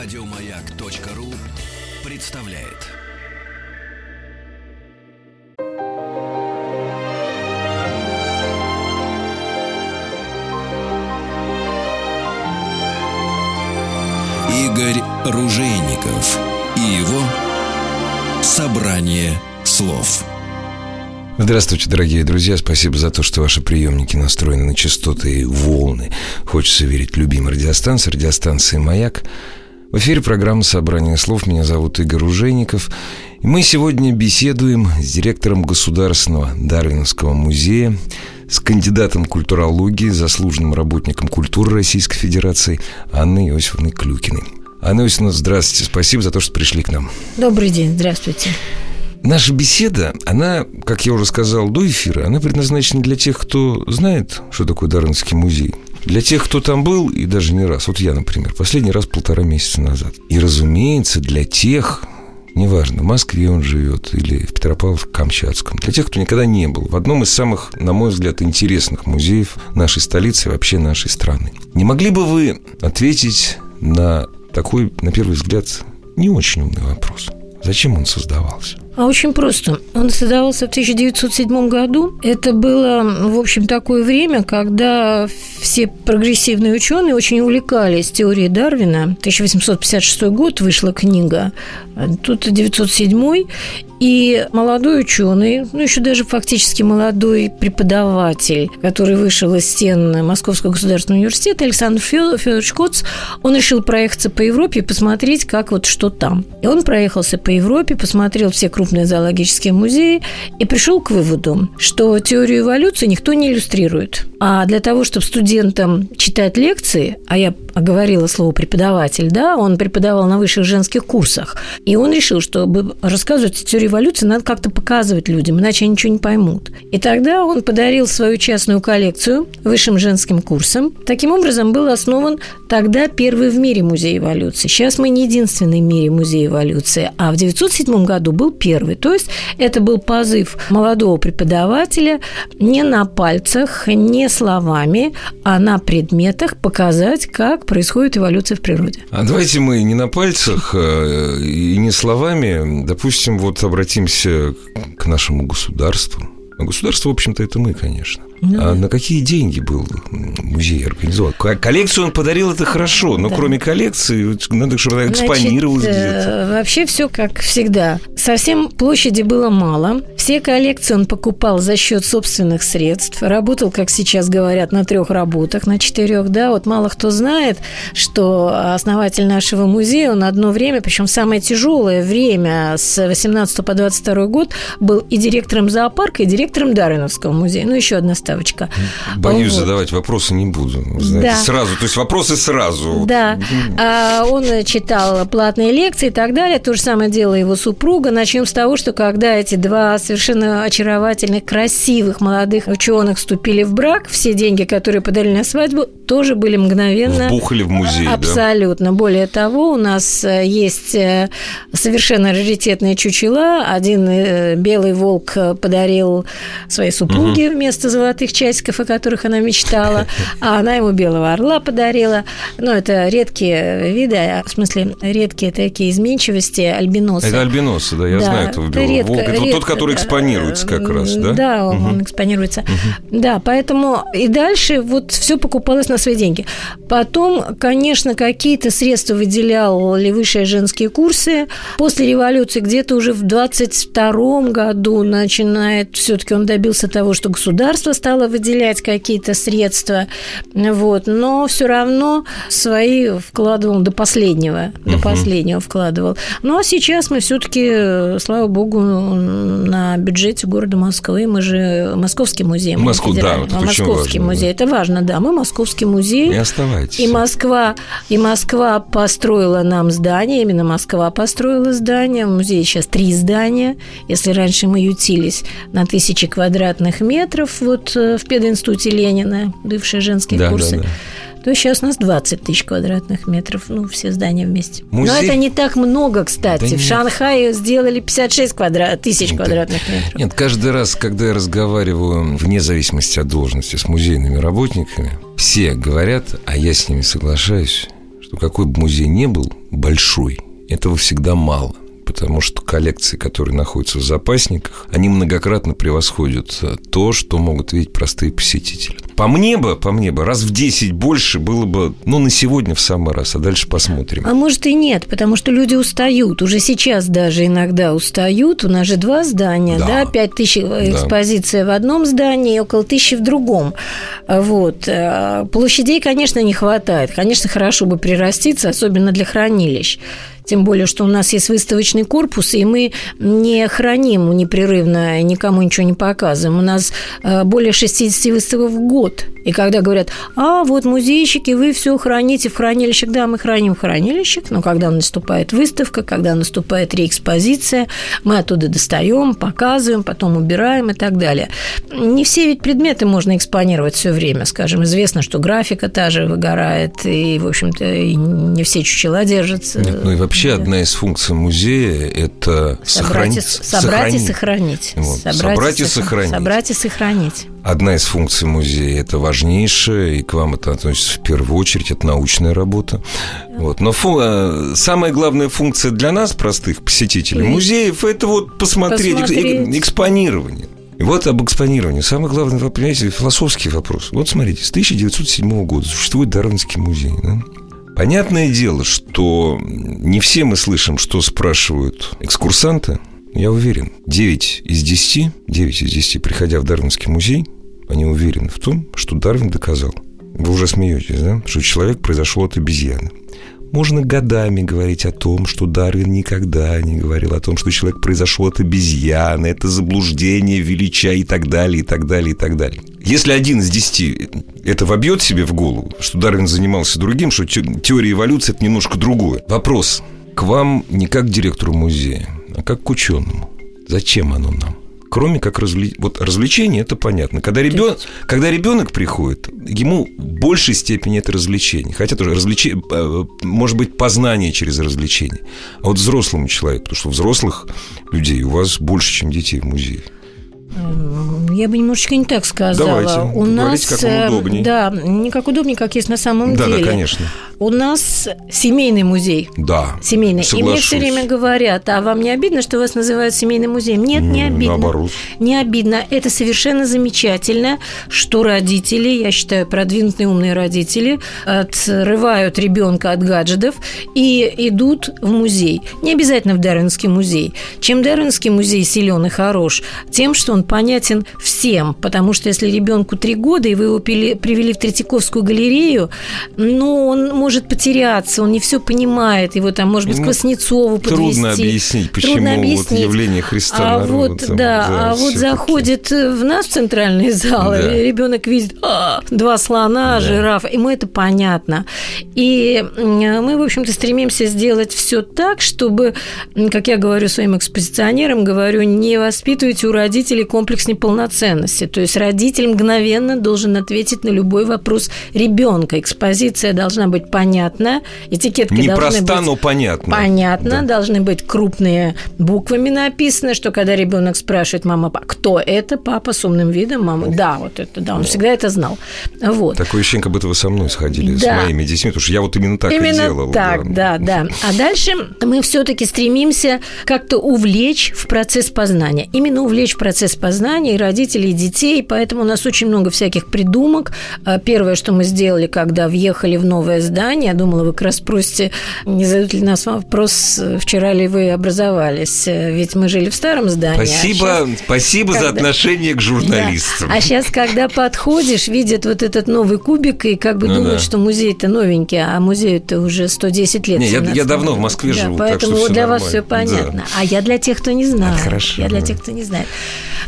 Радиомаяк.ру представляет. Игорь Ружейников и его собрание слов. Здравствуйте, дорогие друзья. Спасибо за то, что ваши приемники настроены на частоты и волны. Хочется верить любимой радиостанции, радиостанции «Маяк». В эфире программа «Собрание слов». Меня зовут Игорь Ужеников. И мы сегодня беседуем с директором Государственного Дарвиновского музея, с кандидатом культурологии, заслуженным работником культуры Российской Федерации Анной Иосифовной Клюкиной. Анна Иосифовна, здравствуйте. Спасибо за то, что пришли к нам. Добрый день, здравствуйте. Наша беседа, она, как я уже сказал до эфира, она предназначена для тех, кто знает, что такое Дарвинский музей. Для тех, кто там был, и даже не раз, вот я, например, последний раз полтора месяца назад. И, разумеется, для тех, неважно, в Москве он живет или в Петропавловске-Камчатском, для тех, кто никогда не был в одном из самых, на мой взгляд, интересных музеев нашей столицы и вообще нашей страны. Не могли бы вы ответить на такой, на первый взгляд, не очень умный вопрос? Зачем он создавался? А очень просто. Он создавался в 1907 году. Это было, в общем, такое время, когда все прогрессивные ученые очень увлекались теорией Дарвина. 1856 год вышла книга, тут 907 и молодой ученый, ну еще даже фактически молодой преподаватель, который вышел из стен Московского государственного университета, Александр Федорович Коц, он решил проехаться по Европе и посмотреть, как вот что там. И он проехался по Европе, посмотрел все крупные зоологические музеи и пришел к выводу, что теорию эволюции никто не иллюстрирует. А для того, чтобы студентам читать лекции, а я говорила слово преподаватель, да, он преподавал на высших женских курсах, и он решил, чтобы рассказывать теорию революции надо как-то показывать людям, иначе они ничего не поймут. И тогда он подарил свою частную коллекцию высшим женским курсам. Таким образом, был основан тогда первый в мире музей эволюции. Сейчас мы не единственный в мире музей эволюции, а в 1907 году был первый. То есть это был позыв молодого преподавателя не на пальцах, не словами, а на предметах показать, как происходит эволюция в природе. А давайте мы не на пальцах э, и не словами, допустим, вот обратимся к нашему государству. А государство, в общем-то, это мы, конечно. Ну, а на какие деньги был музей организован? Коллекцию он подарил, это хорошо, но да. кроме коллекции надо, чтобы она экспонировалась Значит, где-то. Э, вообще все как всегда. Совсем площади было мало. Все коллекции он покупал за счет собственных средств. Работал, как сейчас говорят, на трех работах, на четырех. Да, вот мало кто знает, что основатель нашего музея, он одно время, причем самое тяжелое время с 18 по 22 год, был и директором зоопарка, и директором Дарвиновского музея. Ну, еще одна ставочка. Боюсь вот. задавать вопросы, не буду. Знаете, да. Сразу, то есть вопросы сразу. Да. А, он читал платные лекции и так далее. То же самое делала его супруга. Начнем с того, что когда эти два совершенно очаровательных, красивых молодых ученых вступили в брак, все деньги, которые подарили на свадьбу, тоже были мгновенно... Вбухали в музей, Абсолютно. Да? Более того, у нас э, есть э, совершенно раритетные чучела. Один э, белый волк подарил своей супруге угу. вместо золотых золотых часиков, о которых она мечтала, а она ему белого орла подарила. Ну, это редкие виды, а, в смысле, редкие такие изменчивости альбиносы. Это альбиносы, да, я да, знаю этого белого редко, волка. Это редко, тот, который экспонируется как раз, да? Да, он, угу. он экспонируется. Угу. Да, поэтому и дальше вот все покупалось на свои деньги. Потом, конечно, какие-то средства выделяли высшие женские курсы. После революции где-то уже в 22 году начинает, все-таки он добился того, что государство стало стала выделять какие-то средства, вот, но все равно свои вкладывал до последнего, угу. до последнего вкладывал. Ну, а сейчас мы все-таки, слава богу, на бюджете города Москвы, мы же Московский музей. Москву, да, это Московский важно, музей, да. это важно, да, мы Московский музей. И оставайтесь. И Москва, и Москва построила нам здание, именно Москва построила здание, в музее сейчас три здания, если раньше мы ютились на тысячи квадратных метров, вот в пединституте Ленина, бывшие женские да, курсы. Да, да то сейчас у нас 20 тысяч квадратных метров, ну, все здания вместе. Музей... Но это не так много, кстати. Да в нет. Шанхае сделали 56 квадрат... тысяч квадратных да. метров. Нет, каждый раз, когда я разговариваю, вне зависимости от должности, с музейными работниками, все говорят, а я с ними соглашаюсь, что какой бы музей ни был большой, этого всегда мало потому что коллекции, которые находятся в запасниках, они многократно превосходят то, что могут видеть простые посетители. По мне бы, по мне бы, раз в 10 больше было бы, ну, на сегодня в самый раз, а дальше посмотрим. А может и нет, потому что люди устают. Уже сейчас даже иногда устают. У нас же два здания, да, да 5 тысяч э, экспозиция да. в одном здании и около тысячи в другом. Вот. Э, площадей, конечно, не хватает. Конечно, хорошо бы прираститься, особенно для хранилищ. Тем более, что у нас есть выставочный корпус, и мы не храним непрерывно, никому ничего не показываем. У нас э, более 60 выставок в год. И когда говорят, а вот музейщики, вы все храните в хранилищах, да, мы храним в хранилищах, но когда наступает выставка, когда наступает реэкспозиция, мы оттуда достаем, показываем, потом убираем и так далее. Не все ведь предметы можно экспонировать все время, скажем, известно, что графика та же выгорает, и, в общем-то, не все чучела держатся. Нет, ну и вообще Вообще одна из функций музея – это собрать, сохранить. Собрать и сохранить. Вот. Собрать, собрать и сохранить. Собрать и сохранить. Одна из функций музея – это важнейшая, и к вам это относится в первую очередь, это научная работа. Вот. Но фу, э, самая главная функция для нас, простых посетителей музеев, это вот посмотреть, посмотреть. экспонирование. И вот об экспонировании. Самый главный, вы понимаете, философский вопрос. Вот смотрите, с 1907 года существует Дарвинский музей. Да? Понятное дело, что не все мы слышим, что спрашивают экскурсанты. Я уверен, 9 из 10, 9 из 10, приходя в Дарвинский музей, они уверены в том, что Дарвин доказал. Вы уже смеетесь, да? Что человек произошел от обезьяны. Можно годами говорить о том, что Дарвин никогда не говорил о том, что человек произошел от обезьяны, это заблуждение, велича и так далее, и так далее, и так далее. Если один из десяти это вобьет себе в голову, что Дарвин занимался другим, что теория эволюции – это немножко другое. Вопрос к вам не как к директору музея, как к ученому. Зачем оно нам? кроме как развлечения. Вот развлечение это понятно. Когда ребенок, когда ребенок приходит, ему в большей степени это развлечение. Хотя тоже развлечение, э, может быть, познание через развлечение. А вот взрослому человеку, потому что взрослых людей у вас больше, чем детей в музее. Я бы немножечко не так сказала. Давайте, у нас, как э, удобнее. Да, не как удобнее, как есть на самом да, деле. Да, конечно. У нас семейный музей. Да, Семейный. Соглашусь. И мне все время говорят, а вам не обидно, что вас называют семейным музеем? Нет, не обидно. Наоборот. Не обидно. Это совершенно замечательно, что родители, я считаю, продвинутые умные родители, отрывают ребенка от гаджетов и идут в музей. Не обязательно в Дарвинский музей. Чем Дарвинский музей силен и хорош? Тем, что он понятен всем. Потому что если ребенку три года, и вы его привели в Третьяковскую галерею, ну, он может потеряться, он не все понимает, его там, может быть, к Васнецову подвести. Трудно объяснить, почему Трудно объяснить. вот явление Христа а народа, вот, там, да, да, а вот заходит в наш центральный зал, да. и ребенок видит а, два слона, да. жираф, ему это понятно. И мы, в общем-то, стремимся сделать все так, чтобы, как я говорю своим экспозиционерам, говорю, не воспитывайте у родителей комплекс неполноценности. То есть родитель мгновенно должен ответить на любой вопрос ребенка. Экспозиция должна быть понятна, этикетки Не должны проста, быть... но понятно. Понятно, да. должны быть крупные буквами написано, что когда ребенок спрашивает мама, кто это, папа с умным видом, мама, да, вот это, да, он всегда это знал. Вот. Такое ощущение, как будто вы со мной сходили, да. с моими детьми, потому что я вот именно так именно и делал. так, да, да. да. А дальше мы все-таки стремимся как-то увлечь в процесс познания. Именно увлечь в процесс познания и родителей, и детей, поэтому у нас очень много всяких придумок. А первое, что мы сделали, когда въехали в новое здание, я думала, вы как раз спросите, не задают ли нас вопрос, вчера ли вы образовались, ведь мы жили в старом здании. Спасибо, а сейчас, спасибо когда... за отношение к журналистам. Да. А сейчас, когда подходишь, видят вот этот новый кубик и как бы ну, думают, да. что музей-то новенький, а музей-то уже 110 лет. Не, я, я давно в Москве да, живу, поэтому так что для нормально. вас все понятно. Да. А я для тех, кто не знает. Это хорошо. Я для тех, кто не знает.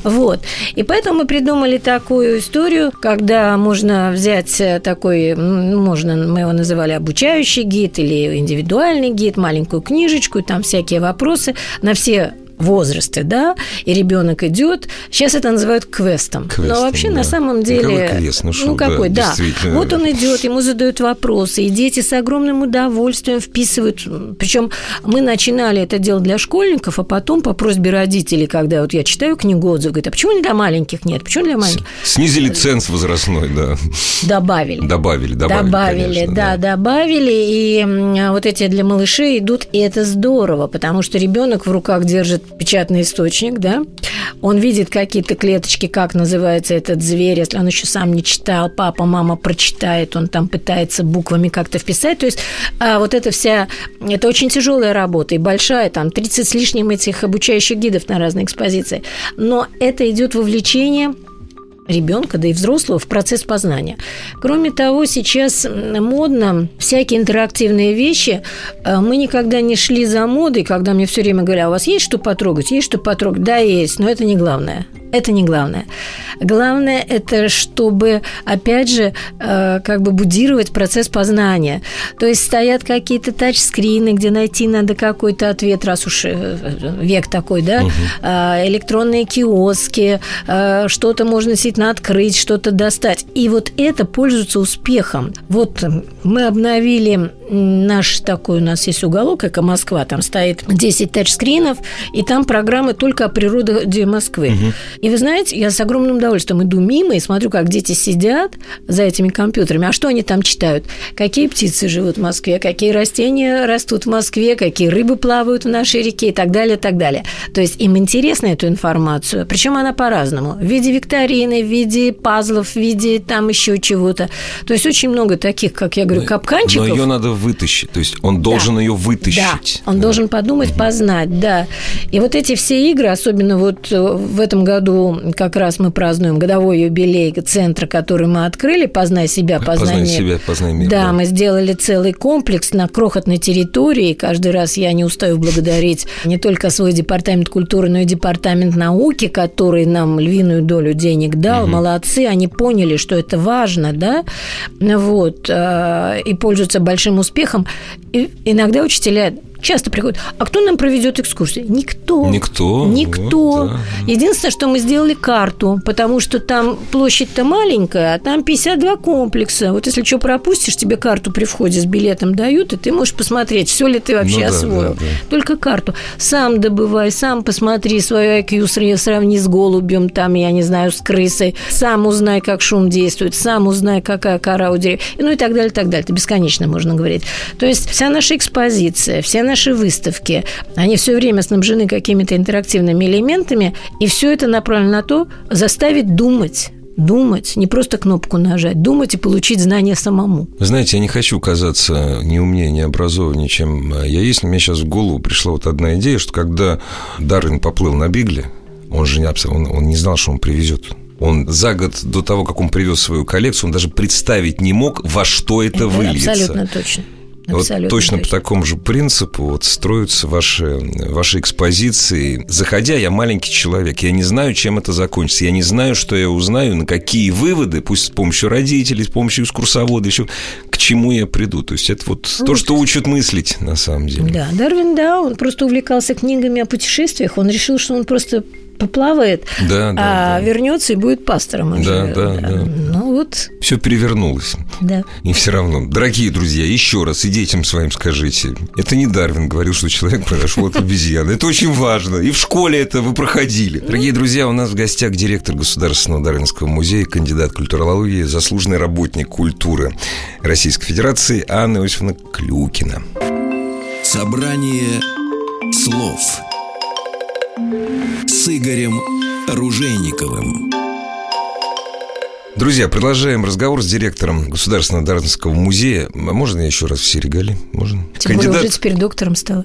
Вот. И поэтому мы придумали такую историю, когда можно взять такой, можно, мы его называли обучающий гид или индивидуальный гид, маленькую книжечку, там всякие вопросы на все возрасте, да, и ребенок идет. Сейчас это называют квестом. Квестом, Но вообще да. на самом деле... Какой квест? Ну, шо, какой, да, да. Вот он идет, ему задают вопросы, и дети с огромным удовольствием вписывают. Причем мы начинали это делать для школьников, а потом по просьбе родителей, когда вот я читаю книгу отзывов, говорят, а почему для маленьких нет? Почему для маленьких? Снизили ценз возрастной, да. Добавили. Добавили, добавили, Добавили, конечно, да, добавили, и вот эти для малышей идут, и это здорово, потому что ребенок в руках держит печатный источник, да, он видит какие-то клеточки, как называется этот зверь, если он еще сам не читал, папа, мама прочитает, он там пытается буквами как-то вписать, то есть а, вот эта вся, это очень тяжелая работа и большая, там 30 с лишним этих обучающих гидов на разные экспозиции, но это идет вовлечение ребенка, да и взрослого в процесс познания. Кроме того, сейчас модно всякие интерактивные вещи. Э, Мы никогда не шли за модой, когда мне все время говорят, а у вас есть что потрогать? Есть что потрогать? Да, есть, но это не главное. Это не главное. Главное это, чтобы, опять же, э, как бы будировать процесс познания. То есть стоят какие-то тачскрины, где найти надо какой-то ответ, раз уж э, век такой, да, Э, электронные киоски, э, что-то можно действительно открыть, что-то достать. И вот это пользуется успехом. Вот мы обновили наш такой, у нас есть уголок, как Москва, там стоит 10 тачскринов, и там программы только о природе Москвы. И вы знаете, я с огромным удовольствием иду мимо и смотрю, как дети сидят за этими компьютерами. А что они там читают? Какие птицы живут в Москве, какие растения растут в Москве, какие рыбы плавают в нашей реке и так далее, и так далее. То есть им интересна эту информацию, причем она по-разному. В виде викторины, в виде пазлов, в виде там еще чего-то. То есть очень много таких, как я говорю, капканчиков. Но ее надо вытащить. То есть он должен ее вытащить. Да, он должен подумать, познать, да. И вот эти все игры, особенно вот э, в этом году как раз мы празднуем годовой юбилей центра, который мы открыли, «Познай себя, познай, Познай мир». себя, познай мир, Да, да. мы сделали целый комплекс на крохотной территории. Каждый раз я не устаю благодарить не только свой департамент культуры, но и департамент науки, который нам львиную долю денег дал. Молодцы, они поняли, что это важно, да, вот, э, и пользуются большим успехом. И иногда учителя часто приходят, а кто нам проведет экскурсии? Никто. Никто, Никто. вот, да. Единственное, что мы сделали карту, потому что там площадь-то маленькая, а там 52 комплекса. Вот если что пропустишь, тебе карту при входе с билетом дают, и ты можешь посмотреть, все ли ты вообще Ну да, освоил. да, да. Только карту. Сам добывай, сам посмотри свою IQ, сра- сравни с голубем, там, я не знаю, с крысой. Сам узнай, как шум действует, сам узнай, какая кора у деревьев. Ну и так далее, так далее. Это бесконечно можно говорить. То есть вся наша экспозиция, все наши выставки, они все время снабжены какими-то интерактивными элементами, и все это направлено на то, заставить думать думать, не просто кнопку нажать, думать и получить знания самому. Вы знаете, я не хочу казаться ни умнее, ни образованнее, чем я есть, но мне сейчас в голову пришла вот одна идея, что когда Дарвин поплыл на Бигле, он же не, он, он не знал, что он привезет. Он за год до того, как он привез свою коллекцию, он даже представить не мог, во что это, выльется. Абсолютно точно. Вот Абсолютно точно по такому же принципу вот строятся ваши, ваши экспозиции. Заходя, я маленький человек, я не знаю, чем это закончится, я не знаю, что я узнаю, на какие выводы, пусть с помощью родителей, с помощью экскурсовода, еще к чему я приду. То есть это вот то, что учат мыслить на самом деле. Да, Дарвин, да, он просто увлекался книгами о путешествиях. Он решил, что он просто поплавает, Да, да, а да. вернется и будет пастором. уже. Да, да, да. Ну вот, Все перевернулось. да. И все равно, дорогие друзья, еще раз и детям своим скажите, это не Дарвин говорил, что человек произошел от обезьяны. Это очень важно. И в школе это вы проходили. Дорогие друзья, у нас в гостях директор Государственного Дарвинского музея, кандидат культурологии, заслуженный работник культуры Российской Федерации Анна Иосифовна Клюкина. Собрание слов с Игорем Ружейниковым. Друзья, продолжаем разговор с директором Государственного Дарвинского музея. Можно я еще раз все регалии? Можно? Тем более уже теперь доктором стала.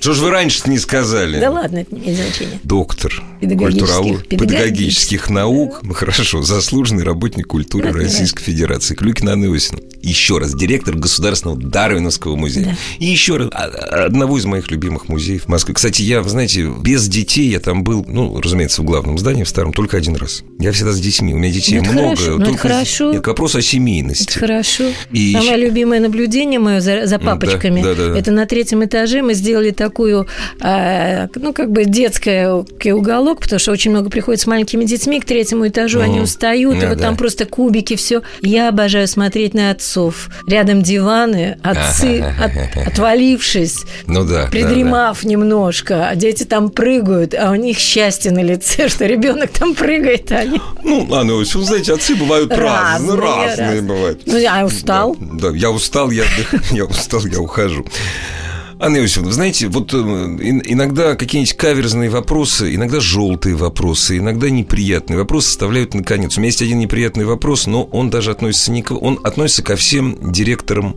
Что ж вы раньше не сказали? Да ладно, это не имеет значения. доктор Педагогических- культуролог- педагогических. педагогических наук, ну, хорошо, заслуженный работник культуры Да, да. Российской Федерации, Клюкина Анна Иосифовна. еще раз, директор Государственного Дарвиновского музея. Да. И еще раз, а, одного из моих любимых музеев в Москве. Кстати, я, знаете, без детей я там был, ну, разумеется, в главном здании, в старом, только один раз. Я всегда с детьми, у меня детей ну, много. Хорошо, ну, только это хорошо. Нет, вопрос о семейности. Это хорошо. И... Самое любимое наблюдение мое за, за папочками, да, да, да, это на третьем этаже мы сделали такую, э, ну, как бы детский уголок, потому что очень много приходит с маленькими детьми к третьему этажу, они устают, да, и вот да. там просто кубики, все. Я обожаю смотреть на отцов. Рядом диваны, отцы, от, отвалившись, ну, да, придремав да, да. немножко, а дети там прыгают, а у них счастье на лице, что ребенок там прыгает, а они... Ну, Анна вы знаете, отцы бывают разные, разные, разные разные. бывают. Ну, я устал. Да, да я устал, я, я устал, я ухожу. Анна Иосифовна, знаете, вот э, иногда какие-нибудь каверзные вопросы, иногда желтые вопросы, иногда неприятные вопросы составляют наконец. У меня есть один неприятный вопрос, но он даже относится не к... Он относится ко всем директорам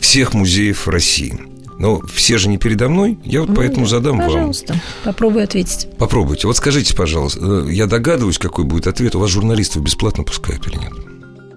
всех музеев России. Но все же не передо мной, я вот ну, поэтому задам пожалуйста, вам. Пожалуйста, попробуй ответить. Попробуйте. Вот скажите, пожалуйста, э, я догадываюсь, какой будет ответ. У вас журналистов бесплатно пускают или нет?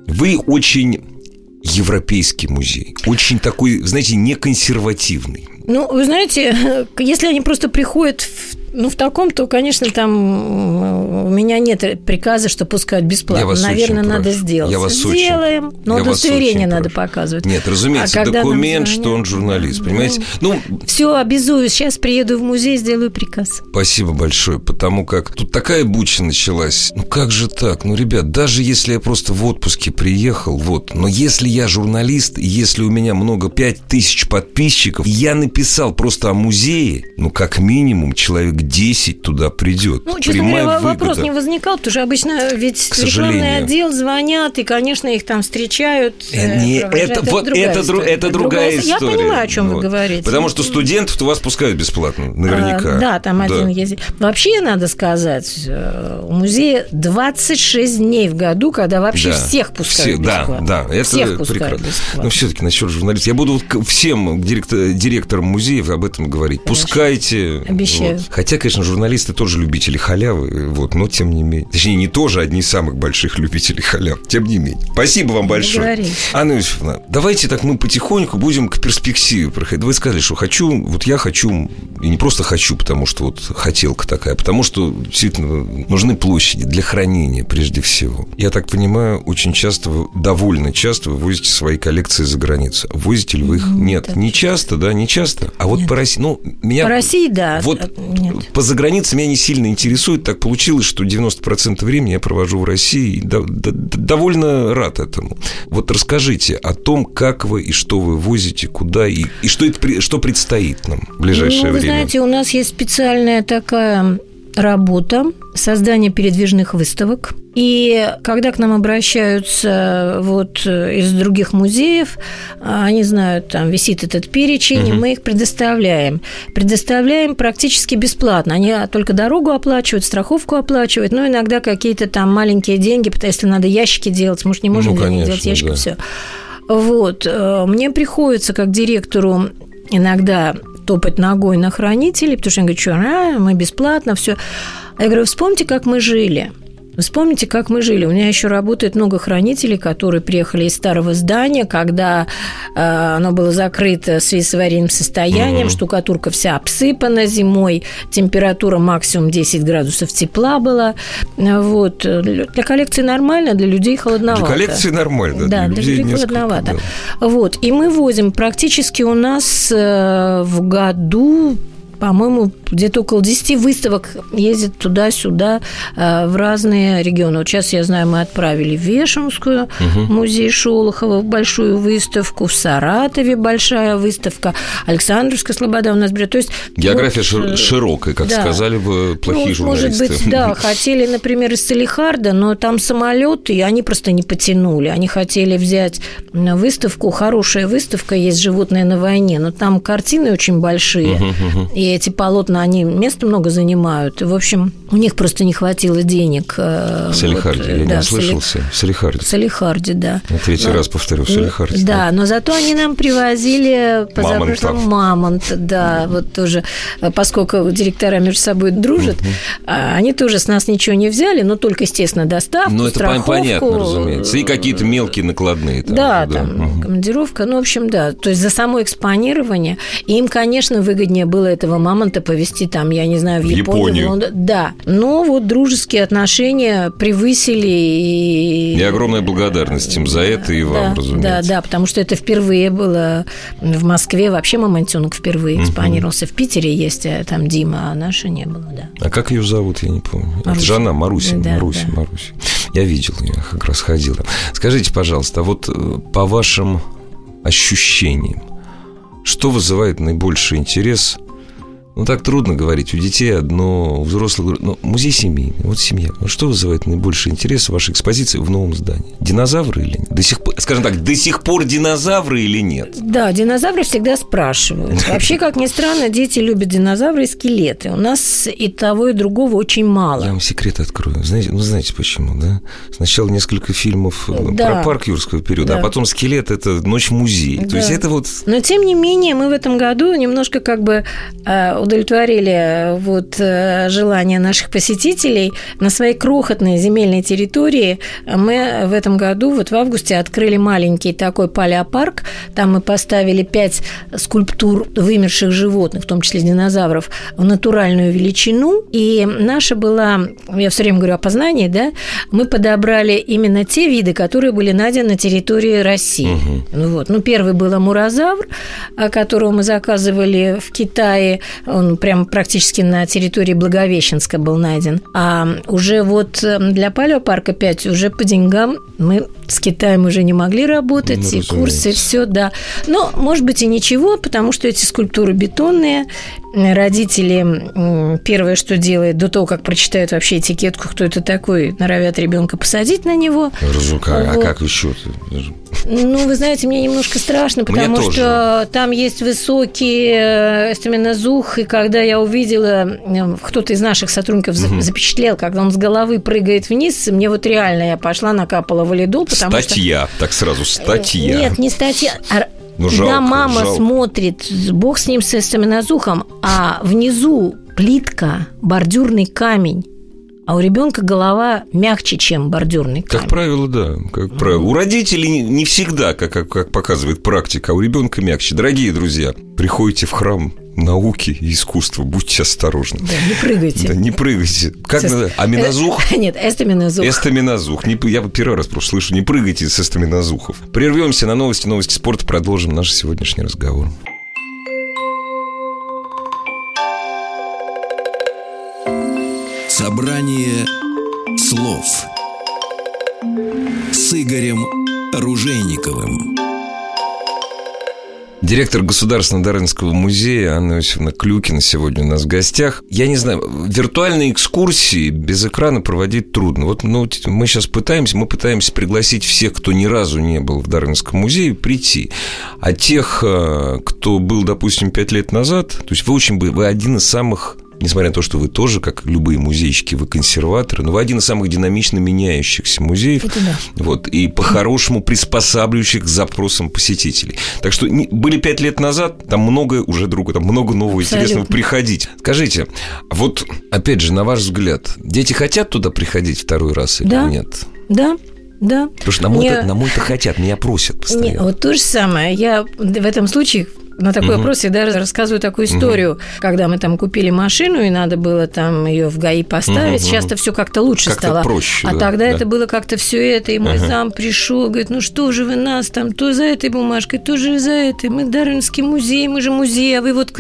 Вы очень европейский музей. Очень такой, знаете, не консервативный. Ну, вы знаете, если они просто приходят в ну, в таком, то, конечно, там у меня нет приказа, что пускают бесплатно. Я Наверное, надо прошу. сделать. Я вас Сделаем, очень, но удостоверение надо прошу. показывать. Нет, разумеется, а документ, что он журналист, понимаете? Ну, ну, все, обязуюсь. Сейчас приеду в музей, сделаю приказ. Спасибо большое, потому как тут такая буча началась. Ну, как же так? Ну, ребят, даже если я просто в отпуске приехал, вот, но если я журналист, если у меня много, пять тысяч подписчиков, я написал просто о музее, ну, как минимум, человек 10 туда придет. Ну, честно Прямая говоря, выгода. вопрос не возникал, потому что обычно ведь рекламный отдел звонят, и, конечно, их там встречают. Э, не, это, вот другая это, история. это другая, история. Я понимаю, о чем вот. вы говорите. Потому что студентов-то вас пускают бесплатно, наверняка. А, да, там да. один есть. Вообще, надо сказать, э, у музея 26 дней в году, когда вообще да. всех пускают Все, бесплатно. Да, да, это всех пускают бесплатно. Но все-таки насчет журналистов. Я буду всем директор, директорам музеев об этом говорить. Хорошо. Пускайте. Обещаю. Вот. Хотя, конечно, журналисты тоже любители халявы, вот, но тем не менее. Точнее, не тоже одни из самых больших любителей халяв, тем не менее. Спасибо вам большое. Анна Иосифовна, давайте так мы потихоньку будем к перспективе проходить. Вы сказали, что хочу, вот я хочу, и не просто хочу, потому что вот хотелка такая, потому что действительно нужны площади для хранения прежде всего. Я так понимаю, очень часто, довольно часто вы возите свои коллекции за границу. Возите ли вы их? Ну, Нет, не часто, да, не часто. А вот Нет. по России, ну, меня... По России, да. Вот Нет по загранице меня не сильно интересует. Так получилось, что 90% времени я провожу в России и до, до, довольно рад этому. Вот расскажите о том, как вы и что вы возите, куда и, и что, это, что предстоит нам в ближайшее ну, вы время. знаете, у нас есть специальная такая работа создания передвижных выставок. И когда к нам обращаются вот из других музеев, они знают, там висит этот перечень, угу. и мы их предоставляем. Предоставляем практически бесплатно. Они только дорогу оплачивают, страховку оплачивают, но иногда какие-то там маленькие деньги, потому что если надо ящики делать, мы же не можем ну, конечно, делать ящики, да. все. Вот. Э, мне приходится как директору иногда топать ногой на хранителей, потому что они говорят, что а, мы бесплатно, все. Я говорю, вспомните, как мы жили. Вспомните, как мы жили. У меня еще работает много хранителей, которые приехали из старого здания, когда э, оно было закрыто в связи с аварийным состоянием, mm-hmm. штукатурка вся обсыпана зимой, температура максимум 10 градусов тепла была. Вот. Для коллекции нормально, для людей холодновато. Для коллекции нормально, да, для, для людей, людей холодновато. Да. Вот. И мы возим практически у нас э, в году по-моему, где-то около 10 выставок ездит туда-сюда э, в разные регионы. Вот сейчас, я знаю, мы отправили в Вешенскую, угу. музей Шолохова, большую выставку, в Саратове большая выставка, Александровская слобода у нас берет. То есть, География вот, э, широкая, как да. сказали бы плохие ну, журналисты. Может быть, да, хотели, например, из Салихарда, но там самолеты, и они просто не потянули. Они хотели взять выставку, хорошая выставка, есть «Животные на войне», но там картины очень большие, угу, угу. и и эти полотна, они места много занимают. В общем, у них просто не хватило денег. В Салихарде, вот, я да, не ослышался. Салихарде. В Салихарде, да. Я третий но, раз повторю, в Салихарде. Да, но зато они нам привозили позапрошлом мамонт, да, вот тоже, поскольку директора между собой дружат, угу. они тоже с нас ничего не взяли, но только, естественно, доставку, Ну, это страховку. понятно, разумеется. И какие-то мелкие накладные. Там, да, да, там угу. командировка, ну, в общем, да. То есть за само экспонирование. им, конечно, выгоднее было этого мамонта повезти там, я не знаю, в, в Японию. Японию. Да. Но вот дружеские отношения превысили и... И огромная благодарность им за это и вам, да, разумеется. Да, да, потому что это впервые было в Москве. Вообще мамонтенок впервые экспонировался. Угу. В Питере есть э, там Дима, а наша не было, да. А как ее зовут, я не помню. Маруся. Это же она, Маруся, да, Маруся, да. Маруся. Я видел ее, как раз ходила. Скажите, пожалуйста, а вот э, по вашим ощущениям, что вызывает наибольший интерес ну, так трудно говорить. У детей одно, у взрослых... Ну, музей семьи. Вот семья. Ну, что вызывает наибольший интерес в вашей экспозиции в новом здании? Динозавры или нет? До сих пор, скажем так, до сих пор динозавры или нет? Да, динозавры всегда спрашивают. Вообще, как ни странно, дети любят динозавры и скелеты. У нас и того, и другого очень мало. Я вам секрет открою. Знаете, ну, знаете почему, да? Сначала несколько фильмов э, да. про парк юрского периода, да. а потом скелет – это «Ночь в музее». Да. То есть это вот... Но, тем не менее, мы в этом году немножко как бы э, удовлетворили э, вот э, желания наших посетителей на своей крохотной земельной территории. Мы в этом году, вот в августе, открыли маленький такой палеопарк. Там мы поставили пять скульптур вымерших животных, в том числе динозавров, в натуральную величину. И наша была, я все время говорю о познании, да, мы подобрали именно те виды, которые были найдены на территории России. Угу. Ну, вот. ну, первый был амурозавр, которого мы заказывали в Китае он прям практически на территории Благовещенска был найден. А уже вот эм, для палеопарка 5 уже по деньгам мы с Китаем уже не могли работать, ну, и курсы, все, да. Но, может быть, и ничего, потому что эти скульптуры бетонные, родители первое, что делают, до того, как прочитают вообще этикетку, кто это такой, норовят ребенка посадить на него. Разука, вот. а как еще? Ну, вы знаете, мне немножко страшно, потому мне что тоже. там есть высокий э, стаменозух, и когда я увидела, э, кто-то из наших сотрудников угу. запечатлел, когда он с головы прыгает вниз, мне вот реально, я пошла, накапала валидол, потому статья, что... так сразу, статья. Нет, не статья, а ну, жалко, Когда мама жалко. смотрит, бог с ним, с стаменозухом, а внизу плитка, бордюрный камень, а у ребенка голова мягче, чем бордюрный камень. Как правило, да. Как правило. У родителей не всегда, как, как, как показывает практика, а у ребенка мягче. Дорогие друзья, приходите в храм науки и искусства. Будьте осторожны. Да, не прыгайте. Да, не прыгайте. Как С... надо? Аминозух? Нет, эстаминозух. Эстаминозух. Не, я первый раз просто слышу, не прыгайте с эстаминозухов. Прервемся на новости, новости спорта, продолжим наш сегодняшний разговор. Собрание слов с Игорем Ружейниковым. Директор Государственного Дарвинского музея Анна Иосифовна Клюкина сегодня у нас в гостях. Я не знаю, виртуальные экскурсии без экрана проводить трудно. Вот ну, мы сейчас пытаемся, мы пытаемся пригласить всех, кто ни разу не был в Дарвинском музее, прийти. А тех, э, кто был, допустим, пять лет назад, то есть вы очень вы один из самых несмотря на то, что вы тоже, как любые музейщики, вы консерваторы, но вы один из самых динамично меняющихся музеев. Это да. Вот, и по-хорошему приспосабливающих к запросам посетителей. Так что были пять лет назад, там много уже друга, там много нового Абсолютно. интересного приходить. Скажите, вот, опять же, на ваш взгляд, дети хотят туда приходить второй раз или да. нет? Да, да. Потому что на мой-то, на мой-то хотят, меня просят постоянно. Нет, вот то же самое. Я в этом случае на такой угу. вопрос всегда рассказываю такую историю, угу. когда мы там купили машину и надо было там ее в ГАИ поставить. Угу. Сейчас-то все как-то лучше как стало. проще. А да, тогда да. это было как-то все это, и мой угу. зам пришел, говорит, ну что же вы нас там, то за этой бумажкой, то же за этой. Мы Дарвинский музей, мы же музей, а вы вот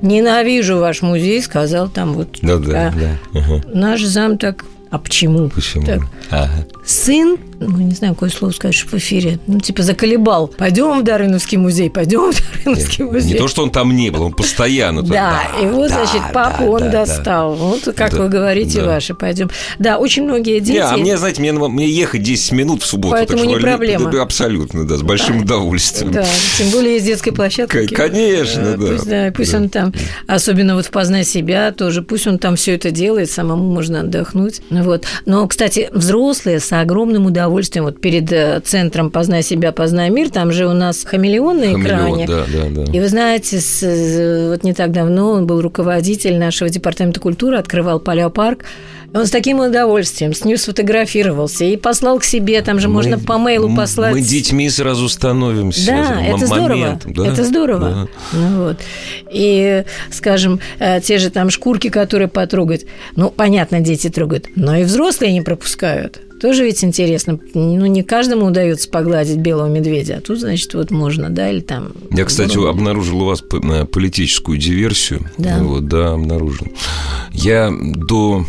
ненавижу ваш музей, сказал там вот. Да, да, а, да. Угу. Наш зам так а почему? Почему? Так. Ага. Сын ну, не знаю, какое слово скажешь в эфире, ну, типа заколебал. Пойдем в Дарвиновский музей, пойдем в Дарвиновский Нет, музей. Не то, что он там не был, он постоянно туда. Да, и вот, да, значит, да, папу он да, да. достал. Вот как Да, вы говорите, да. ваши, пойдем. Да, очень многие дети... Не, а мне, знаете, мне, мне ехать 10 минут в субботу. Поэтому не проблема. да, абсолютно, да, с большим удовольствием. Да, тем более из детской площадки. К- конечно, да. Пусть, да, пусть Да. он там, особенно вот в «Познай себя» тоже, пусть он там все это делает, самому можно отдохнуть. Вот. Но, кстати, взрослые с огромным удовольствием, вот перед э, центром «Познай себя, познай мир», там же у нас хамелеон на Хамелеон, экране. да, да, да. И вы знаете, с- э, вот не так давно он был руководитель нашего департамента культуры, открывал Палеопарк. Он с таким удовольствием с ним сфотографировался и послал к себе, там же можно по мейлу послать. Мы детьми сразу становимся. Да, это здорово. да, Это здорово. да. Ну, вот. И, скажем, э, те же там шкурки, которые потрогать. Ну, понятно, дети трогают, но и взрослые не пропускают. Тоже ведь интересно. Ну, не каждому удается погладить белого медведя, а тут, значит, вот можно, да, или там... Я, кстати, Здорово. обнаружил у вас на политическую диверсию. Да. Вот, да, обнаружил. Я до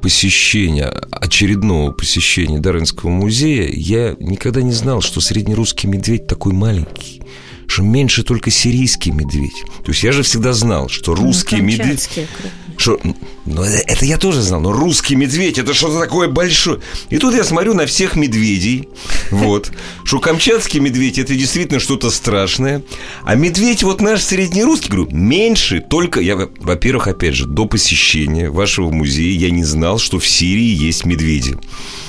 посещения, очередного посещения Дарвинского музея, я никогда не знал, что среднерусский медведь такой маленький что меньше только сирийский медведь. То есть я же всегда знал, что русский Ну, медведь... Что, ну, это- это я тоже знал, но русский медведь это что-то такое большое. И тут я смотрю на всех медведей, вот, что камчатский медведь это действительно что-то страшное. А медведь вот наш среднерусский, говорю, меньше только, я, во- во-первых, опять же, до посещения вашего музея я не знал, что в Сирии есть медведи.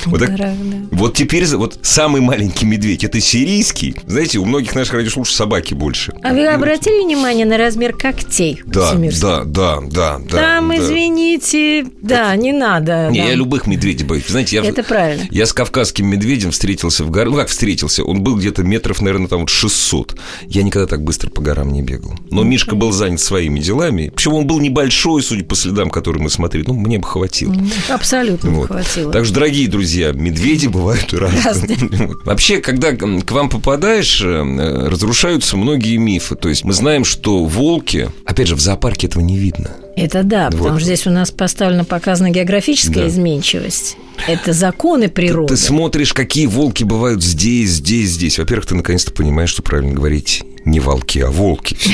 Вот, так- Да, да. вот теперь вот самый маленький медведь это сирийский. Знаете, у многих наших радиослушателей собаки больше. А вы обратили внимание на размер когтей? Да, всемирских? да, да, да, да. Там, да. извините, да, не надо. Не, да. я любых медведей боюсь. Знаете, я, Это правильно. я с кавказским медведем встретился в горах. Ну, как встретился? Он был где-то метров, наверное, там вот 600. Я никогда так быстро по горам не бегал. Но Мишка был занят своими делами. Причем он был небольшой, судя по следам, которые мы смотрели. Ну, мне бы хватило. Абсолютно Вот. хватило. Так что, дорогие друзья, медведи бывают разные. Вообще, когда к вам попадаешь, э, разрушаются многие мифы. То есть мы знаем, что волки, опять же, в зоопарке этого не видно. Это да, потому Вот. что здесь у нас поставлена показана географическая Да. изменчивость. Это законы природы. Ты смотришь, какие волки бывают здесь, здесь, здесь. Во-первых, ты наконец-то понимаешь, что правильно говорить не волки, а волки.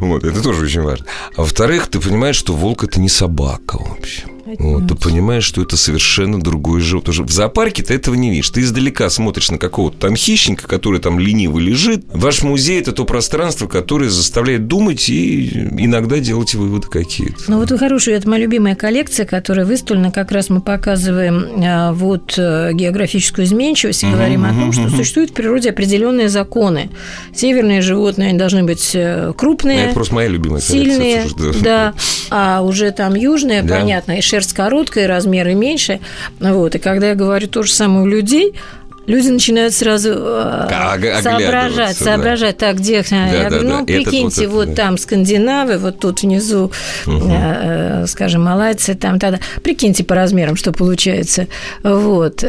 Вот, это тоже очень важно. А во-вторых, ты понимаешь, что волк это не собака, в общем. Вот, ты понимаешь, что это совершенно другой живот. Потому что в зоопарке ты этого не видишь. Ты издалека смотришь на какого-то там хищника, который там лениво лежит. Ваш музей – это то пространство, которое заставляет думать и иногда делать выводы какие-то. Ну вот хорошую, это моя любимая коллекция, которая выставлена, как раз мы показываем а, вот э, географическую изменчивость и говорим о том, что существуют в природе определенные законы. Северные животные они должны быть э, крупные, Это просто моя любимая сильные, коллекция. да, а уже там южные, понятно, и шерсть короткая, и размеры меньше, вот, и когда я говорю то же самое у людей, Люди начинают сразу э, Ог- оглядываться, соображать, да. соображать, так, где... я да, говорю, ну, да. Прикиньте, вот вот, да. там скандинавы, вот тут внизу, э, э, скажем, малайцы, там, тогда. Прикиньте по размерам, что получается. Вот.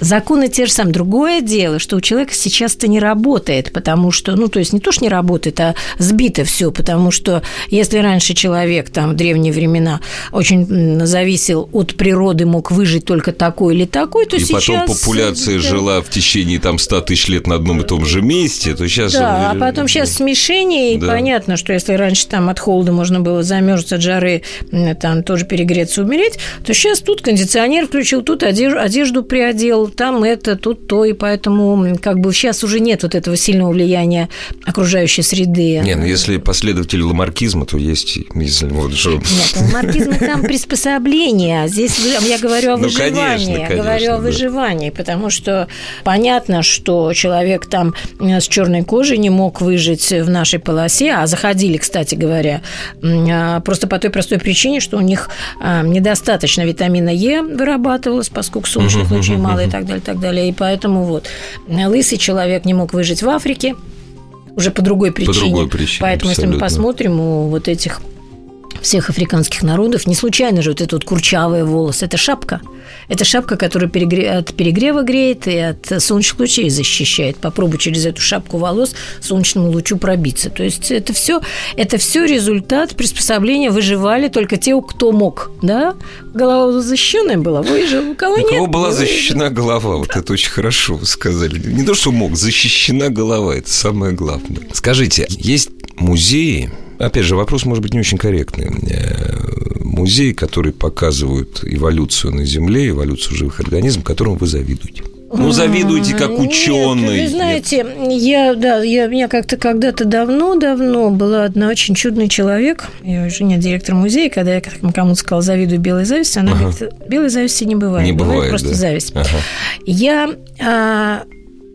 Законы те же самые. Другое дело, что у человека сейчас это не работает, потому что, ну, то есть не то, что не работает, а сбито все, потому что если раньше человек там в древние времена очень зависел от природы, мог выжить только такой или такой, то И сейчас... потом популяция да. Жила в течение там 100 тысяч лет на одном и том же месте, то сейчас... Да, а потом сейчас смешение, и Да. понятно, что если раньше там от холода можно было замерзнуть от жары, там тоже перегреться, умереть, то сейчас тут кондиционер включил, тут одежду, одежду приодел, там это, тут то, и поэтому как бы сейчас уже нет вот этого сильного влияния окружающей среды. Не, ну если последователь ламаркизма, то есть, если вот что... Нет, маркизм там приспособление, а здесь я говорю о Ну, выживании, конечно, я конечно, говорю о да. выживании, потому что понятно, что человек там э, с черной кожей не мог выжить в нашей полосе, а заходили, кстати говоря, а, просто по той простой причине, что у них а, недостаточно витамина Е вырабатывалось, поскольку солнечных лучей мало и так далее, так далее, и поэтому вот э, лысый человек не мог выжить в Африке уже по другой причине. другой причине, Поэтому, если мы абсолютно. посмотрим у вот этих всех африканских народов. Не случайно же вот этот вот курчавый волос. Это шапка. Это шапка, которая перегре... от перегрева греет и от солнечных лучей защищает. Попробуй через эту шапку волос солнечному лучу пробиться. То есть это все, это все результат приспособления. Выживали только те, кто мог. Да? Голова защищенная была, выжил. У кого У нет? кого была не выжил. защищена голова? Вот это очень хорошо вы сказали. Не то, что мог, защищена голова. Это самое главное. Скажите, есть музеи, опять же, вопрос может быть не очень корректный. Э, Музеи, которые показывают эволюцию на Земле, эволюцию живых организмов, которым вы завидуете. Ну, завидуете как Нет, ученый. вы знаете, я, да, я, у меня как-то когда-то давно-давно была одна очень чудный человек, я уже не директор музея, когда я кому-то сказала, завидую белой зависти, она Ага. говорит, белой зависти не бывает, Не бывает, просто да. зависть. Ага. Я а,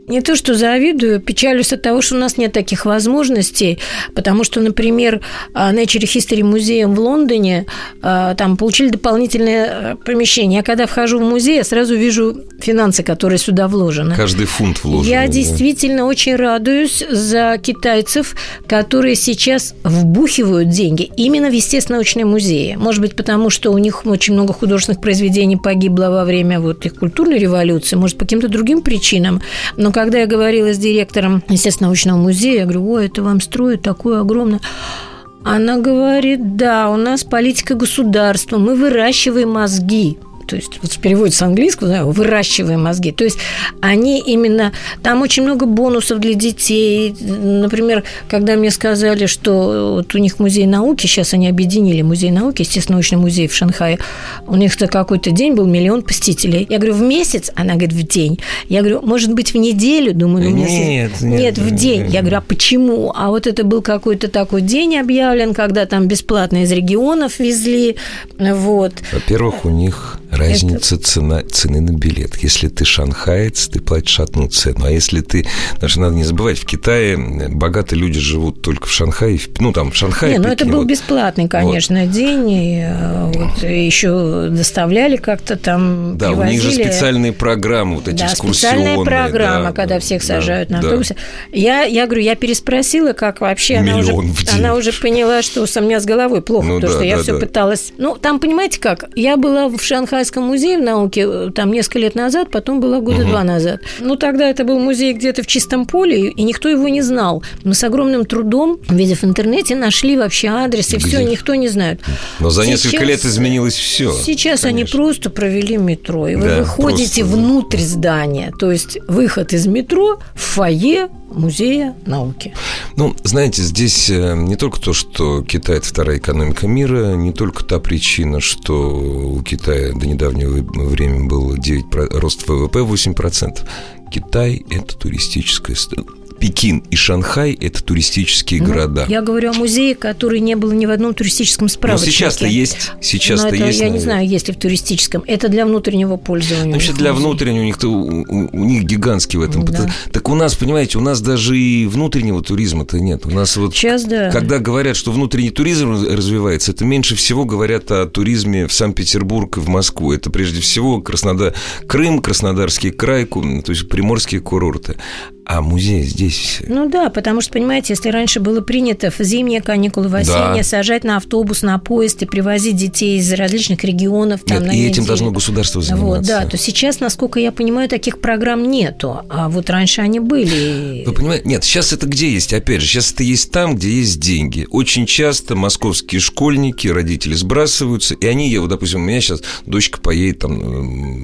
не то что завидую, печалюсь от того, что у нас нет таких возможностей, потому что, например, а, Nature History музеем в Лондоне а, там получили дополнительное а, помещение. Я когда вхожу в музей, я сразу вижу финансы, которые сюда вложены. Каждый фунт вложен. Я да. действительно очень радуюсь за китайцев, которые сейчас вбухивают деньги именно в естественно-научные музеи. Может быть, потому что у них очень много художественных произведений погибло во время вот их культурной революции, может, по каким-то другим причинам. Но когда я говорила с директором естественно-научного музея, я говорю, ой, это вам строят такое огромное... Она говорит, да, у нас политика государства, мы выращиваем мозги. То есть, вот в переводе с английского, да, выращиваем мозги. То есть, они именно... Там очень много бонусов для детей. Например, когда мне сказали, что вот у них музей науки, сейчас они объединили музей науки, естественно-научный музей в Шанхае, у них то какой-то день был миллион посетителей. Я говорю, в месяц? Она говорит, в день. Я говорю, может быть, в неделю? Думаю, ну, Нет, нет, нет, в нет, день. нет. Я говорю, а почему? А вот это был какой-то такой день объявлен, когда там бесплатно из регионов везли. Вот. Во-первых, у них разница цена, цены на билет. Если ты шанхаец, ты платишь одну цену. А если ты... Что надо не забывать, в Китае богатые люди живут только в Шанхае. Ну, там, в Шанхае, Не, ну это был вот. бесплатный, конечно, день. И, э, вот, еще доставляли как-то там, Да, у них же привозили. специальные программы, вот эти Да, экскурсионные. специальная программа, да, когда да, всех да, сажают на да. Я, я говорю, я переспросила, как вообще она уже, Миллион в день. она уже поняла, что у меня с головой плохо, Ну потому да, что я да, все да. пыталась. Ну, там, понимаете как, я была в Шанхайском музее в науке э, там несколько лет назад, потом была года два назад. Ну, тогда это был музей где-то в чистом поле, и никто его не знал. Мы с огромным трудом, видя в интернете, нашли вообще адрес, и Где? все, никто не знает. Но за несколько Сейчас- лет изменилось все. Сейчас они просто провели метро, и вы Да, выходите просто, внутрь здания, то есть выход из метро в фойе музея науки. Ну, знаете, здесь э, не только то, что Китай – это вторая экономика мира, не только та причина, что у Китая до недавнего времени был 9, про- рост ВВП 8%. Китай – это туристическая страна. Пекин и Шанхай – это туристические города. Ну, Я говорю о музее, который не был ни в одном туристическом Но справочнике. сейчас-то есть, Но сейчас-то это, есть. я не наверное. знаю, есть ли в туристическом. Это для внутреннего пользования. Вообще для внутреннего у них, у, у- них гигантский в этом. Да. потен- Так у нас, понимаете, у нас даже и внутреннего туризма-то нет. У нас вот Сейчас, да. Когда говорят, что внутренний туризм раз- развивается, это меньше всего говорят о туризме в Санкт-Петербург и в Москву. Это прежде всего Краснодар, Крым, Краснодарский край, то есть приморские курорты. А музей здесь... Ну да, потому что, понимаете, если раньше было принято в зимние каникулы, в осенние Да. сажать на автобус, на поезд и привозить детей из различных регионов там, Нет, на и этим неделю. должно государство Вот, заниматься. да, то сейчас, насколько я понимаю, таких программ нету. А вот раньше они были. Вы понимаете? Нет, сейчас это где есть? Опять же, сейчас это есть там, где есть деньги. Очень часто московские школьники, родители сбрасываются, и они, я вот, допустим, у меня сейчас дочка поедет, там,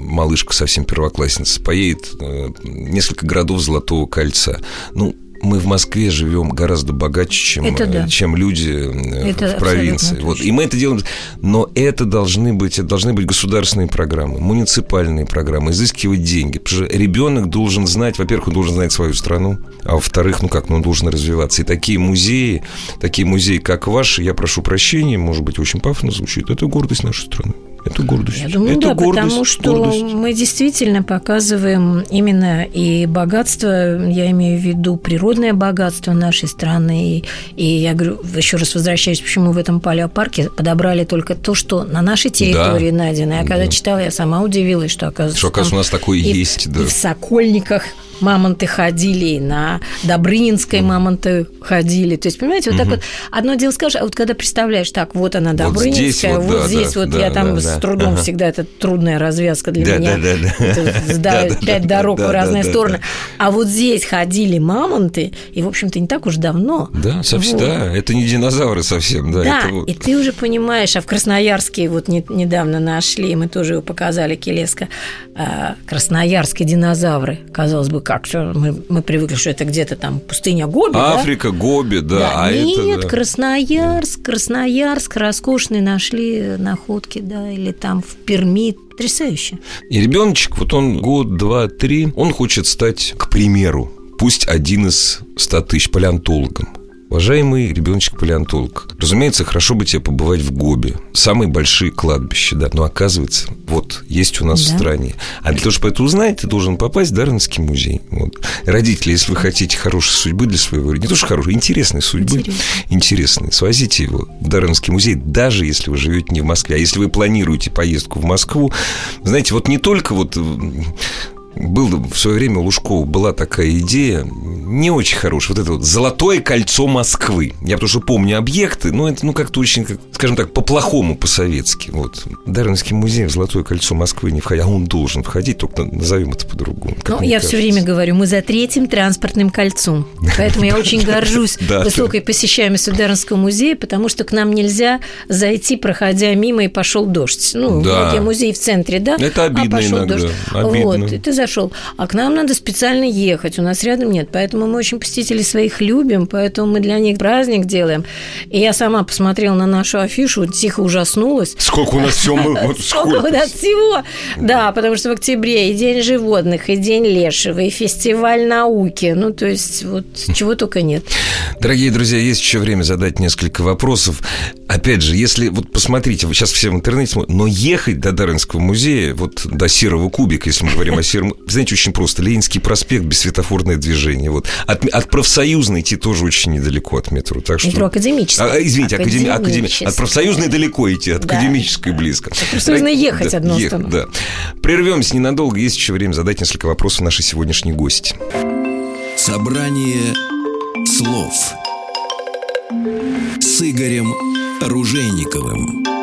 малышка совсем первоклассница, поедет э, несколько городов Золотого кольца. Ну, мы в Москве живем гораздо богаче, чем, Это да. чем люди э, Это в провинции. Вот. И мы это делаем. Но это должны быть, это должны быть государственные программы, муниципальные программы, изыскивать деньги. Потому что ребенок должен знать, во-первых, он должен знать свою страну, а во-вторых, ну как, ну он должен развиваться. И такие музеи, такие музеи, как ваши, я прошу прощения, может быть, очень пафосно звучит, это гордость нашей страны. Это гордость. Я думаю, это да, гордость, потому что гордость. мы действительно показываем именно и богатство, я имею в виду природное богатство нашей страны. И, и я говорю, еще раз возвращаюсь, почему в этом палеопарке подобрали только то, что на нашей территории найдено. Я когда Да. читала, я сама удивилась, что оказывается, Что, оказывается, у нас такое и есть, да. и в Сокольниках мамонты ходили, и на Добрынинской мамонты ходили. То есть, понимаете, вот так вот одно дело скажешь, а вот когда представляешь, так, вот она Добрынинская, вот здесь вот, вот, да, здесь да, вот да, я там с трудом да. всегда, это трудная развязка для меня. Да, да, да. да, пять дорог в разные стороны. А вот здесь ходили мамонты, и, в общем-то, не так уж давно. Да, совсем, да, это не динозавры совсем, да. Да, и ты уже понимаешь, а в Красноярске вот недавно нашли, мы тоже его показали, Келеска, а, красноярские динозавры. Казалось бы, как все, мы, мы привыкли, что это где-то там пустыня Гоби, Африка, да? Гоби, да. да. А нет, это, да. Красноярск, Красноярск, роскошные нашли находки, да, или там в Перми, потрясающе. И ребеночек, вот он год, два, три, он хочет стать, к примеру, пусть один из ста тысяч палеонтологом. Уважаемый ребеночек-палеонтолог, разумеется, хорошо бы тебе побывать в Гобе. Самые большие кладбища, да. Но оказывается, вот, есть у нас да. в стране. А для того, чтобы это узнать, ты должен попасть в Дарвинский музей. Вот. Родители, если вы хотите хорошей судьбы для своего... Не то, что хорошей, интересной судьбы. Интересно. Интересной. Свозите его в Дарвинский музей, даже если вы живете не в Москве. А если вы планируете поездку в Москву, знаете, вот не только вот был в свое время у Лужкова была такая идея, не очень хорошая, вот это вот «Золотое кольцо Москвы». Я потому что помню объекты, но это, ну, как-то очень, как, скажем так, по-плохому, по-советски. Вот. Дарвинский музей в «Золотое кольцо Москвы» не входит, а он должен входить, только назовем это по-другому. Ну, я все время говорю, мы за третьим транспортным кольцом. Поэтому я очень горжусь высокой посещаемостью Дарвинского музея, потому что к нам нельзя зайти, проходя мимо, и пошел дождь. Ну, да. музей в центре, да? Это обидно а иногда. Дождь. Обидно. Вот, ты зашел. А к нам надо специально ехать, у нас рядом нет. Поэтому мы очень посетителей своих любим, поэтому мы для них праздник делаем. И я сама посмотрела на нашу афишу, тихо ужаснулась. Сколько у нас всего? Сколько у нас всего? Да, потому что в октябре и День животных, и День лешего, и фестиваль науки. Ну, то есть, вот чего только нет. Дорогие друзья, есть еще время задать несколько вопросов. Опять же, если вот посмотрите, сейчас все в интернете смотрят, но ехать до Дарвинского музея, вот до Серого кубика, если мы говорим о Сером, знаете, очень просто. Ленинский проспект, бессветофорное движение. Вот. От, от профсоюзной идти тоже очень недалеко от метро. Так что... Метро академическое. А, извините, академи... Академи... от профсоюзной далеко идти, от да. академической близко. От профсоюзной ехать да, одно ехать, да. Прервемся ненадолго, есть еще время задать несколько вопросов нашей сегодняшней гости. Собрание слов с Игорем Ружейниковым.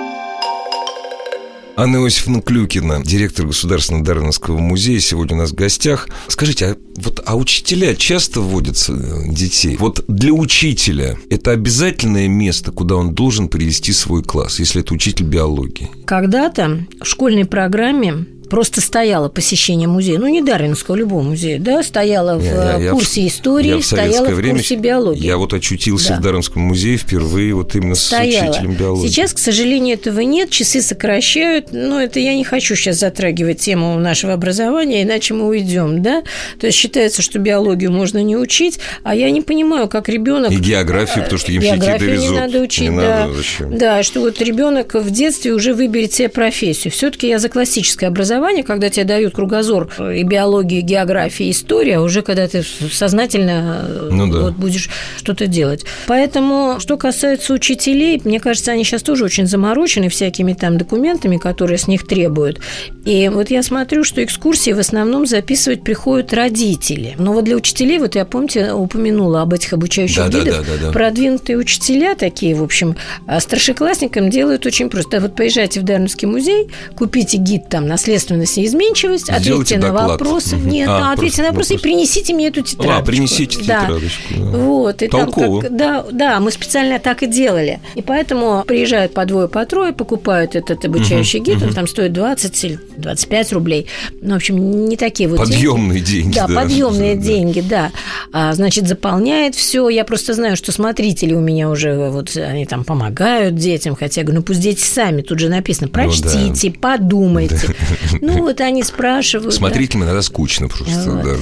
Анна Иосифовна Клюкина, директор Государственного Дарвиновского музея, сегодня у нас в гостях. Скажите, а вот а учителя часто вводятся э, детей? Вот для учителя это обязательное место, куда он должен привести свой класс, если это учитель биологии? Когда-то в школьной программе просто стояло посещение музея, ну не Дарвинского, любого музея, да, стояло в я, я, курсе я, истории, я в стояло в время, курсе биологии. Я вот очутился да. в Дарвинском музее впервые вот именно стояло. с учителем биологии. Сейчас, к сожалению, этого нет, часы сокращают, но это я не хочу сейчас затрагивать тему нашего образования, иначе мы уйдем, да. То есть считается, что биологию можно не учить, а я не понимаю, как ребенок. И географию, потому что ямщики географию довезут. не надо учить, не да. Надо, зачем? Да, что вот ребенок в детстве уже выберет себе профессию. Все-таки я за классическое образование образование, когда тебе дают кругозор и биологии, и географии, и история, а уже когда ты сознательно э, ну, да. вот, будешь что-то делать. Поэтому, что касается учителей, мне кажется, они сейчас тоже очень заморочены всякими там документами, которые с них требуют. И вот я смотрю, что экскурсии в основном записывать приходят родители. Но вот для учителей, вот я, помните, упомянула об этих обучающих да, гидах, да, да, да, да. продвинутые учителя такие, в общем, а старшеклассникам делают очень просто. Вот поезжайте в Дарвинский музей, купите гид там «Наследство собственность и изменчивость, ответьте на вопросы. Угу. Нет, а, ответьте на вопросы вопрос. и принесите мне эту тетрадочку. А, принесите да. тетрадочку. Да. Вот, и Толково. там как, да, да, мы специально так и делали. И поэтому приезжают по двое, по трое, покупают этот обучающий угу. гид, он там стоит 20 или 25 рублей. Ну, в общем, не такие вот Подъемные деньги. деньги да, да, подъемные да. деньги, да. А, значит, заполняет все. Я просто знаю, что смотрители у меня уже вот они там помогают детям, хотя я говорю, ну пусть дети сами, тут же написано, прочтите, ну, да. подумайте. Ну, вот они спрашивают. Смотрителям иногда скучно просто, да.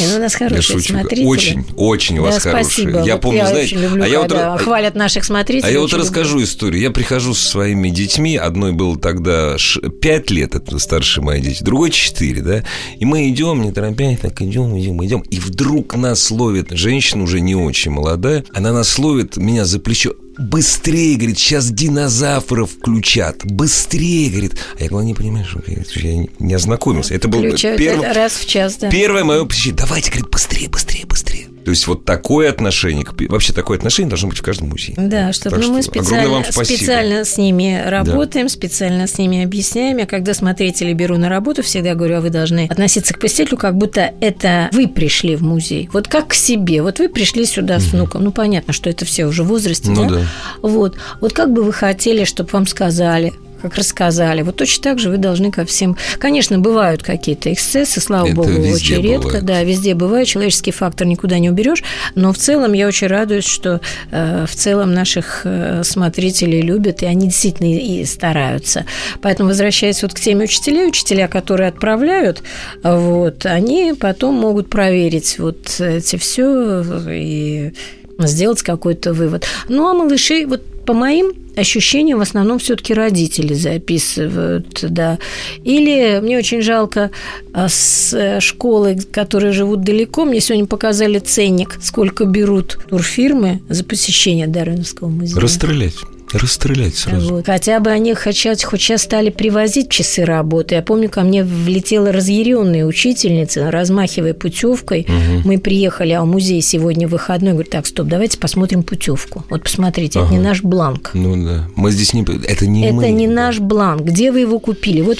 Не, ну, у нас хорошие смотрители. Очень, очень у вас хорошие. Я помню, знаете... а я вот хвалят наших смотрителей. А я вот расскажу историю. Я прихожу со своими детьми, одной было тогда 5 лет, это старшие мои дети, другой 4, да, и мы идем, не торопясь, так идем, идем, идем, и вдруг нас ловит женщина уже не очень молодая, она нас ловит, меня за плечо, быстрее, говорит, сейчас динозавров включат, быстрее, говорит. А я говорю, не понимаешь, я не, не ознакомился. Это был первый, раз в час, да. Первое мое посещение. Давайте, говорит, быстрее, быстрее, быстрее. То есть вот такое отношение, вообще такое отношение должно быть в каждом музее. Да, чтобы ну, мы специально, специально с ними работаем, да. специально с ними объясняем. Я когда смотрителей беру на работу, всегда говорю, а вы должны относиться к посетителю, как будто это вы пришли в музей. Вот как к себе. Вот вы пришли сюда с внуком. Ну, понятно, что это все уже в возрасте, ну, да? да? Вот. Вот как бы вы хотели, чтобы вам сказали, как рассказали. Вот точно так же вы должны ко всем... Конечно, бывают какие-то эксцессы, слава Это богу, очень бывает. редко. Да, везде бывает. Человеческий фактор никуда не уберешь. Но в целом я очень радуюсь, что э, в целом наших э, смотрителей любят, и они действительно и, и стараются. Поэтому, возвращаясь вот к теме учителей, учителя, которые отправляют, вот, они потом могут проверить вот эти все и сделать какой-то вывод. Ну, а малышей, вот по моим ощущениям, в основном все-таки родители записывают, да. Или мне очень жалко а, с э, школы, которые живут далеко, мне сегодня показали ценник, сколько берут турфирмы за посещение Дарвиновского музея. Расстрелять. Расстрелять сразу. Вот. Хотя бы они хоть сейчас стали привозить часы работы. Я помню, ко мне влетела разъяренная учительница, размахивая путевкой. Угу. Мы приехали, а в музей сегодня выходной. Говорю, так, стоп, давайте посмотрим путевку. Вот посмотрите, ага. это не наш бланк. Ну да. Мы здесь не... Это не Это мы. не наш бланк. Где вы его купили? Вот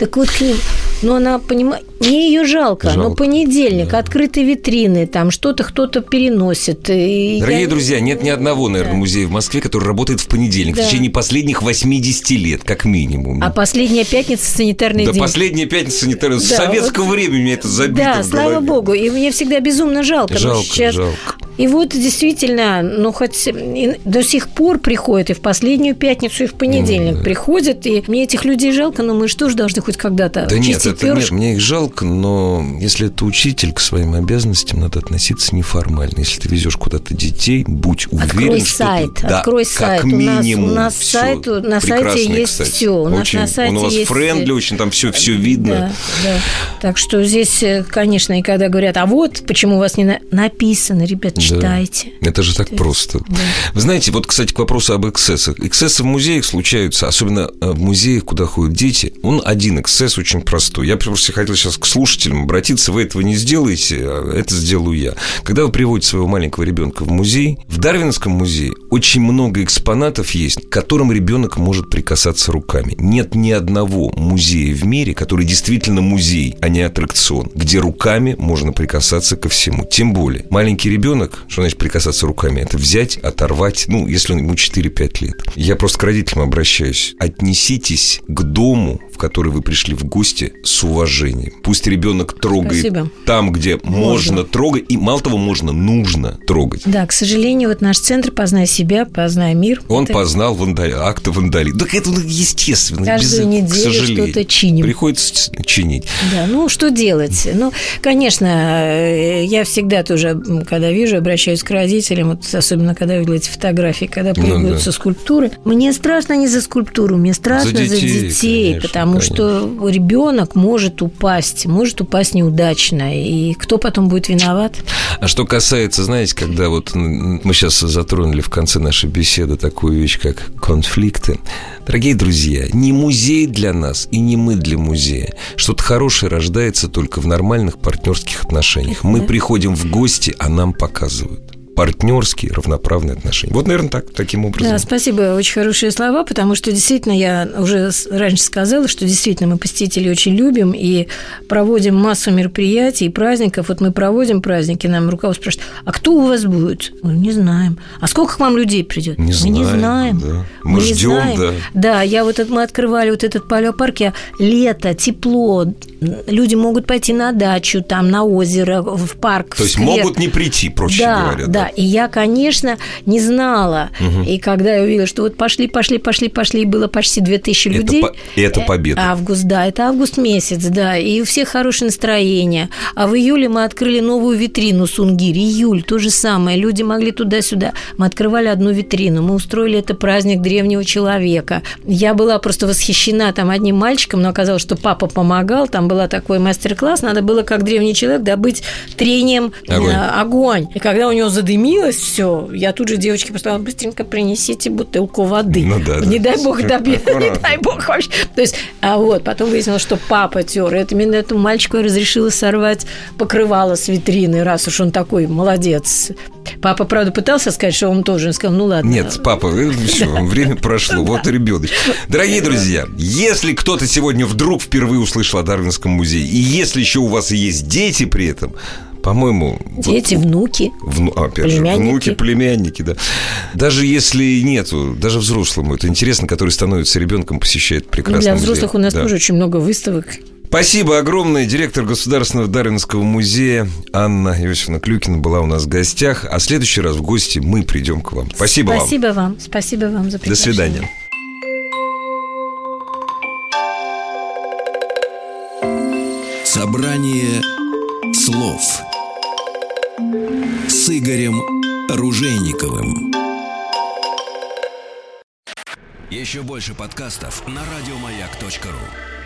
так вот к ним но она понимает, мне ее жалко, жалко. но понедельник, да. открытые витрины, там что-то кто-то переносит. Дорогие я... друзья, нет ни одного, наверное, да. музея в Москве, который работает в понедельник да. в течение последних 80 лет, как минимум. А последняя пятница санитарный да, день. Да, последняя пятница санитарный да, С советского вот... времени это забито Да, слава богу. И мне всегда безумно жалко. Жалко, сейчас... жалко. И вот действительно, ну хоть до сих пор приходят, и в последнюю пятницу, и в понедельник ну, приходят, и мне этих людей жалко, но мы что же должны хоть когда-то да нет, это, нет, мне их жалко, но если это учитель, к своим обязанностям надо относиться неформально. Если ты везешь куда-то детей, будь уверен, открой что сайт, ты, открой да, сайт. как минимум. У нас, у нас сайт, на сайте есть кстати. все. У очень, нас на сайте он у вас есть... friendly, очень там все, все видно. Да, да. Так что здесь, э, конечно, и когда говорят, а вот почему у вас не на... написано, ребят, читайте. Да. Это же так просто. Да. Вы знаете, вот, кстати, к вопросу об эксцессах. Эксцессы в музеях случаются, особенно э, в музеях, куда ходят дети. Он один эксцесс очень простой. Я просто хотел сейчас к слушателям обратиться. Вы этого не сделаете, а это сделаю я. Когда вы приводите своего маленького ребенка в музей, в Дарвинском музее очень много экспонатов есть, к которым ребенок может прикасаться руками. Нет ни одного музея в мире, который действительно музей, а не аттракцион, где руками можно прикасаться ко всему. Тем более, маленький ребенок, что значит прикасаться руками, это взять, оторвать, ну, если ему 4-5 лет. Я просто к родителям обращаюсь. Отнеситесь к дому, в который вы пришли в гости, с уважением. Пусть ребенок трогает Спасибо. там, где можно. можно трогать, и мало того, можно, нужно трогать. Да, к сожалению, вот наш центр «Познай себя, познай мир». Он это... познал вандали... акты вандализма. Так это ну, естественно. Каждую без... неделю что-то чиним. Приходится чинить. Да, ну, что делать? Ну, конечно, э, я всегда тоже, когда вижу, обращаюсь к родителям, вот особенно когда видел эти фотографии, когда появляются ну, да. скульптуры. Мне страшно не за скульптуру, мне страшно за детей, за детей конечно, потому конечно. что ребенок может упасть, может упасть неудачно, и кто потом будет виноват? А что касается, знаете, когда вот мы сейчас затронули в конце нашей беседы такую вещь, как конфликты. Дорогие друзья, не музей для нас и не мы для музея. Что-то хорошее рождается только в нормальных партнерских отношениях. Мы приходим в гости, а нам показывают партнерские, равноправные отношения. Вот, наверное, так, таким образом. Да, спасибо, очень хорошие слова, потому что действительно я уже раньше сказала, что действительно мы посетителей очень любим и проводим массу мероприятий и праздников. Вот мы проводим праздники, нам руководство спрашивает, а кто у вас будет? Мы не знаем. А сколько к вам людей придет? Не мы знаем, не знаем. Да. Мы, мы ждем, знаем. да. Да, я вот мы открывали вот этот палеопарк, я лето, тепло, люди могут пойти на дачу, там, на озеро, в парк. То в есть могут не прийти, проще да, говоря. Да, и я, конечно, не знала. Угу. И когда я увидела, что вот пошли, пошли, пошли, пошли, было почти 2000 это людей. По- это победа. Август, да, это август месяц, да, и у всех хорошее настроение. А в июле мы открыли новую витрину Сунгири. Июль, то же самое. Люди могли туда-сюда. Мы открывали одну витрину. Мы устроили это праздник древнего человека. Я была просто восхищена там одним мальчиком, но оказалось, что папа помогал. Там был такой мастер-класс. Надо было, как древний человек, добыть трением огонь. Э, огонь. И когда у него задымилось, задымилось все, я тут же девочке поставила, быстренько принесите бутылку воды. Ну да, Не да. дай бог добьет, не дай бог вообще. То есть, а вот, потом выяснилось, что папа тер. Это именно этому мальчику я разрешила сорвать покрывало с витрины, раз уж он такой молодец. Папа, правда, пытался сказать, что он тоже. Он сказал, ну ладно. Нет, папа, все, время прошло, вот и ребенок. Дорогие друзья, если кто-то сегодня вдруг впервые услышал о Дарвинском музее, и если еще у вас есть дети при этом, по-моему... вот- Дети, внуки. Вну- опять Племянники. же, внуки, племянники, да. Даже если нету, даже взрослому, это интересно, который становится ребенком, посещает Ну, прекрасный для музей. взрослых у нас Да. тоже очень много выставок. Спасибо огромное. Директор Государственного Дарвинского музея Анна Иосифовна Клюкина была у нас в гостях. А в следующий раз в гости мы придем к вам. Спасибо, вам. Спасибо вам. Спасибо вам за До приглашение. свидания. Собрание слов с Игорем Ружейниковым. Еще больше подкастов на радиомаяк.ру.